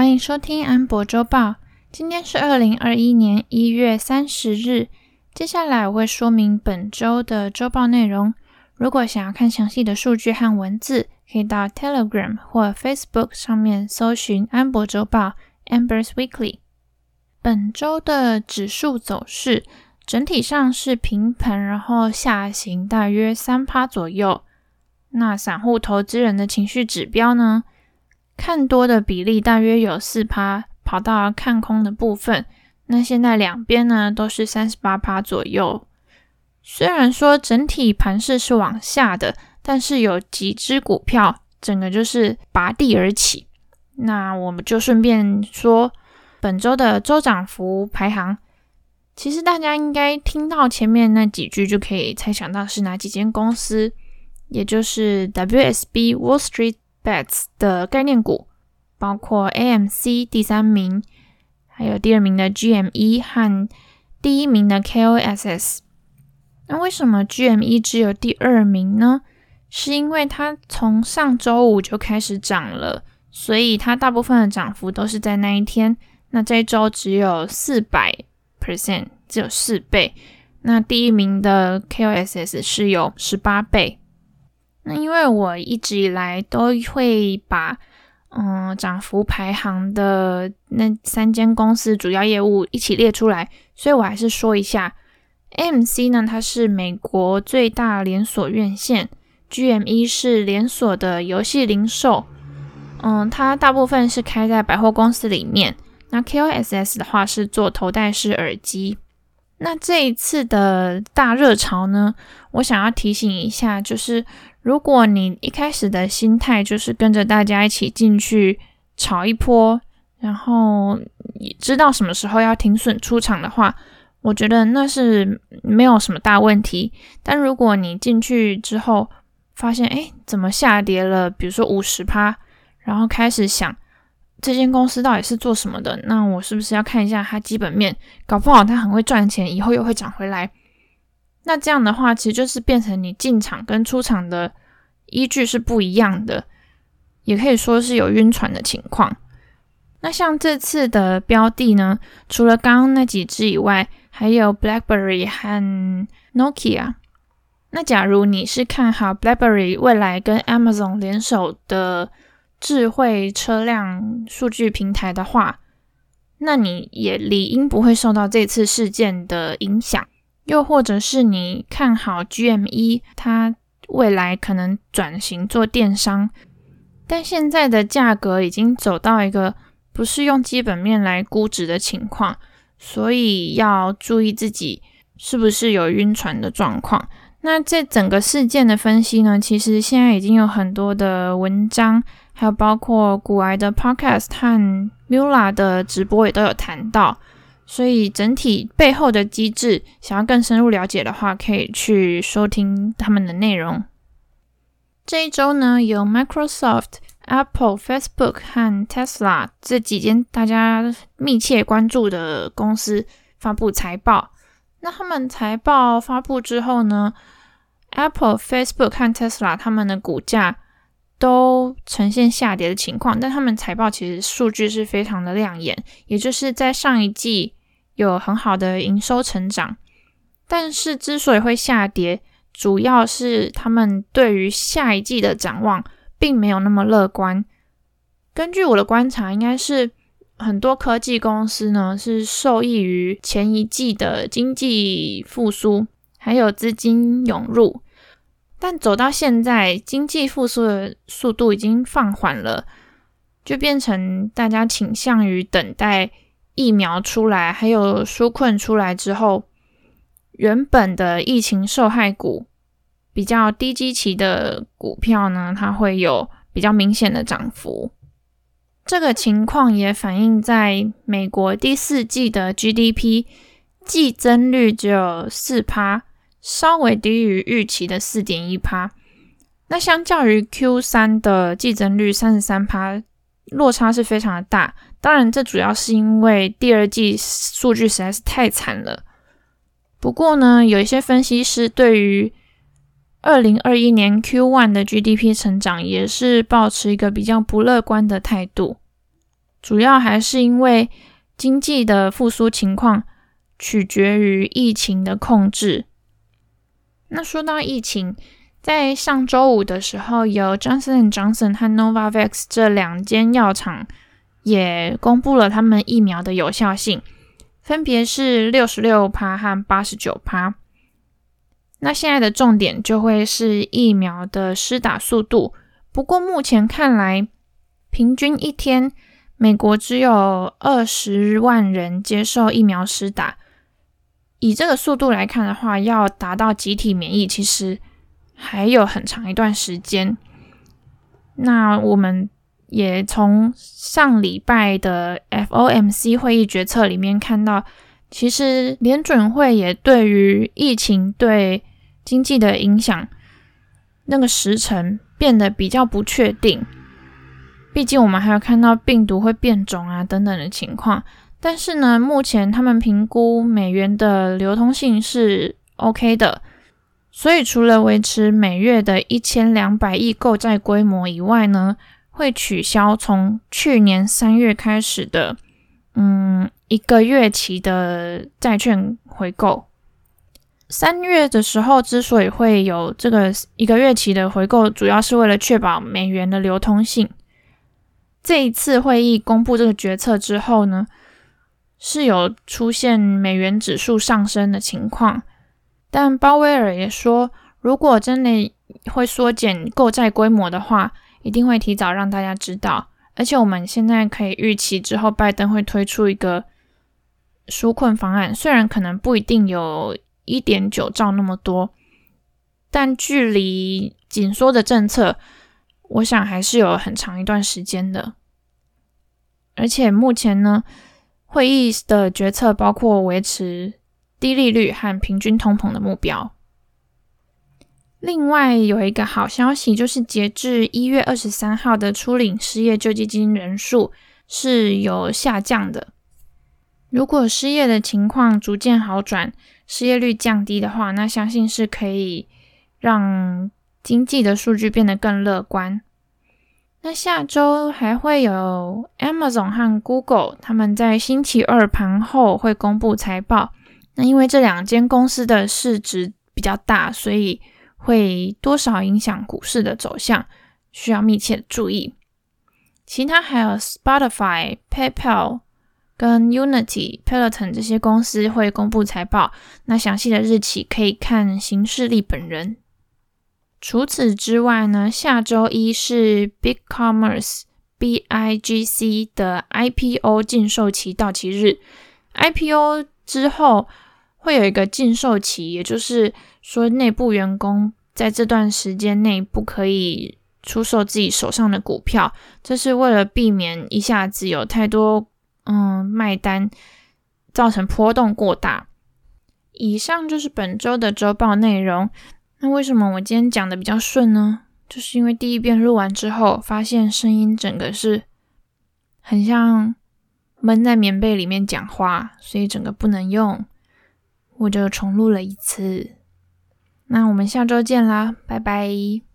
欢迎收听安博周报。今天是二零二一年一月三十日。接下来我会说明本周的周报内容。如果想要看详细的数据和文字，可以到 Telegram 或 Facebook 上面搜寻安博周报 （Amber's Weekly）。本周的指数走势整体上是平盘，然后下行大约三趴左右。那散户投资人的情绪指标呢？看多的比例大约有四趴，跑到看空的部分。那现在两边呢都是三十八趴左右。虽然说整体盘势是往下的，但是有几只股票整个就是拔地而起。那我们就顺便说本周的周涨幅排行。其实大家应该听到前面那几句就可以猜想到是哪几间公司，也就是 WSB Wall Street。Bets 的概念股包括 AMC 第三名，还有第二名的 GME 和第一名的 KOSS。那为什么 GME 只有第二名呢？是因为它从上周五就开始涨了，所以它大部分的涨幅都是在那一天。那这一周只有四百 percent，只有四倍。那第一名的 KOSS 是有十八倍。那因为我一直以来都会把嗯涨幅排行的那三间公司主要业务一起列出来，所以我还是说一下，M C 呢，它是美国最大连锁院线，GME 是连锁的游戏零售，嗯，它大部分是开在百货公司里面。那 KOSS 的话是做头戴式耳机。那这一次的大热潮呢，我想要提醒一下，就是。如果你一开始的心态就是跟着大家一起进去炒一波，然后你知道什么时候要停损出场的话，我觉得那是没有什么大问题。但如果你进去之后发现，哎，怎么下跌了？比如说五十趴，然后开始想这间公司到底是做什么的？那我是不是要看一下它基本面？搞不好它很会赚钱，以后又会涨回来。那这样的话，其实就是变成你进场跟出场的依据是不一样的，也可以说是有晕船的情况。那像这次的标的呢，除了刚刚那几只以外，还有 BlackBerry 和 Nokia。那假如你是看好 BlackBerry 未来跟 Amazon 联手的智慧车辆数据平台的话，那你也理应不会受到这次事件的影响。又或者是你看好 GME，它未来可能转型做电商，但现在的价格已经走到一个不是用基本面来估值的情况，所以要注意自己是不是有晕船的状况。那这整个事件的分析呢，其实现在已经有很多的文章，还有包括古癌的 Podcast 和 Mula 的直播也都有谈到。所以整体背后的机制，想要更深入了解的话，可以去收听他们的内容。这一周呢，有 Microsoft、Apple、Facebook 和 Tesla 这几间大家密切关注的公司发布财报。那他们财报发布之后呢，Apple、Facebook 和 Tesla 他们的股价都呈现下跌的情况，但他们财报其实数据是非常的亮眼，也就是在上一季。有很好的营收成长，但是之所以会下跌，主要是他们对于下一季的展望并没有那么乐观。根据我的观察，应该是很多科技公司呢是受益于前一季的经济复苏，还有资金涌入，但走到现在，经济复苏的速度已经放缓了，就变成大家倾向于等待。疫苗出来，还有纾困出来之后，原本的疫情受害股比较低基期的股票呢，它会有比较明显的涨幅。这个情况也反映在美国第四季的 GDP 季增率只有四趴，稍微低于预期的四点一趴。那相较于 Q 三的季增率三十三趴，落差是非常的大。当然，这主要是因为第二季数据实在是太惨了。不过呢，有一些分析师对于二零二一年 Q one 的 GDP 成长也是保持一个比较不乐观的态度。主要还是因为经济的复苏情况取决于疫情的控制。那说到疫情，在上周五的时候，有 Johnson & Johnson 和 Novavax 这两间药厂也公布了他们疫苗的有效性，分别是六十六趴和八十九趴。那现在的重点就会是疫苗的施打速度。不过目前看来，平均一天美国只有二十万人接受疫苗施打。以这个速度来看的话，要达到集体免疫，其实还有很长一段时间。那我们也从上礼拜的 FOMC 会议决策里面看到，其实联准会也对于疫情对经济的影响，那个时程变得比较不确定。毕竟我们还有看到病毒会变种啊等等的情况。但是呢，目前他们评估美元的流通性是 OK 的，所以除了维持每月的一千两百亿购债规模以外呢，会取消从去年三月开始的嗯一个月期的债券回购。三月的时候之所以会有这个一个月期的回购，主要是为了确保美元的流通性。这一次会议公布这个决策之后呢，是有出现美元指数上升的情况，但鲍威尔也说，如果真的会缩减购债规模的话，一定会提早让大家知道。而且我们现在可以预期之后，拜登会推出一个纾困方案，虽然可能不一定有一点九兆那么多，但距离紧缩的政策，我想还是有很长一段时间的。而且目前呢，会议的决策包括维持低利率和平均通膨的目标。另外有一个好消息，就是截至一月二十三号的初领失业救济金人数是有下降的。如果失业的情况逐渐好转，失业率降低的话，那相信是可以让经济的数据变得更乐观。那下周还会有 Amazon 和 Google，他们在星期二盘后会公布财报。那因为这两间公司的市值比较大，所以会多少影响股市的走向，需要密切注意。其他还有 Spotify、PayPal 跟 Unity、Peloton 这些公司会公布财报。那详细的日期可以看行事历本人。除此之外呢，下周一是 BigCommerce BIGC 的 IPO 禁售期到期日。IPO 之后会有一个禁售期，也就是说，内部员工在这段时间内不可以出售自己手上的股票，这是为了避免一下子有太多嗯卖单，造成波动过大。以上就是本周的周报内容。那为什么我今天讲的比较顺呢？就是因为第一遍录完之后，发现声音整个是很像闷在棉被里面讲话，所以整个不能用，我就重录了一次。那我们下周见啦，拜拜。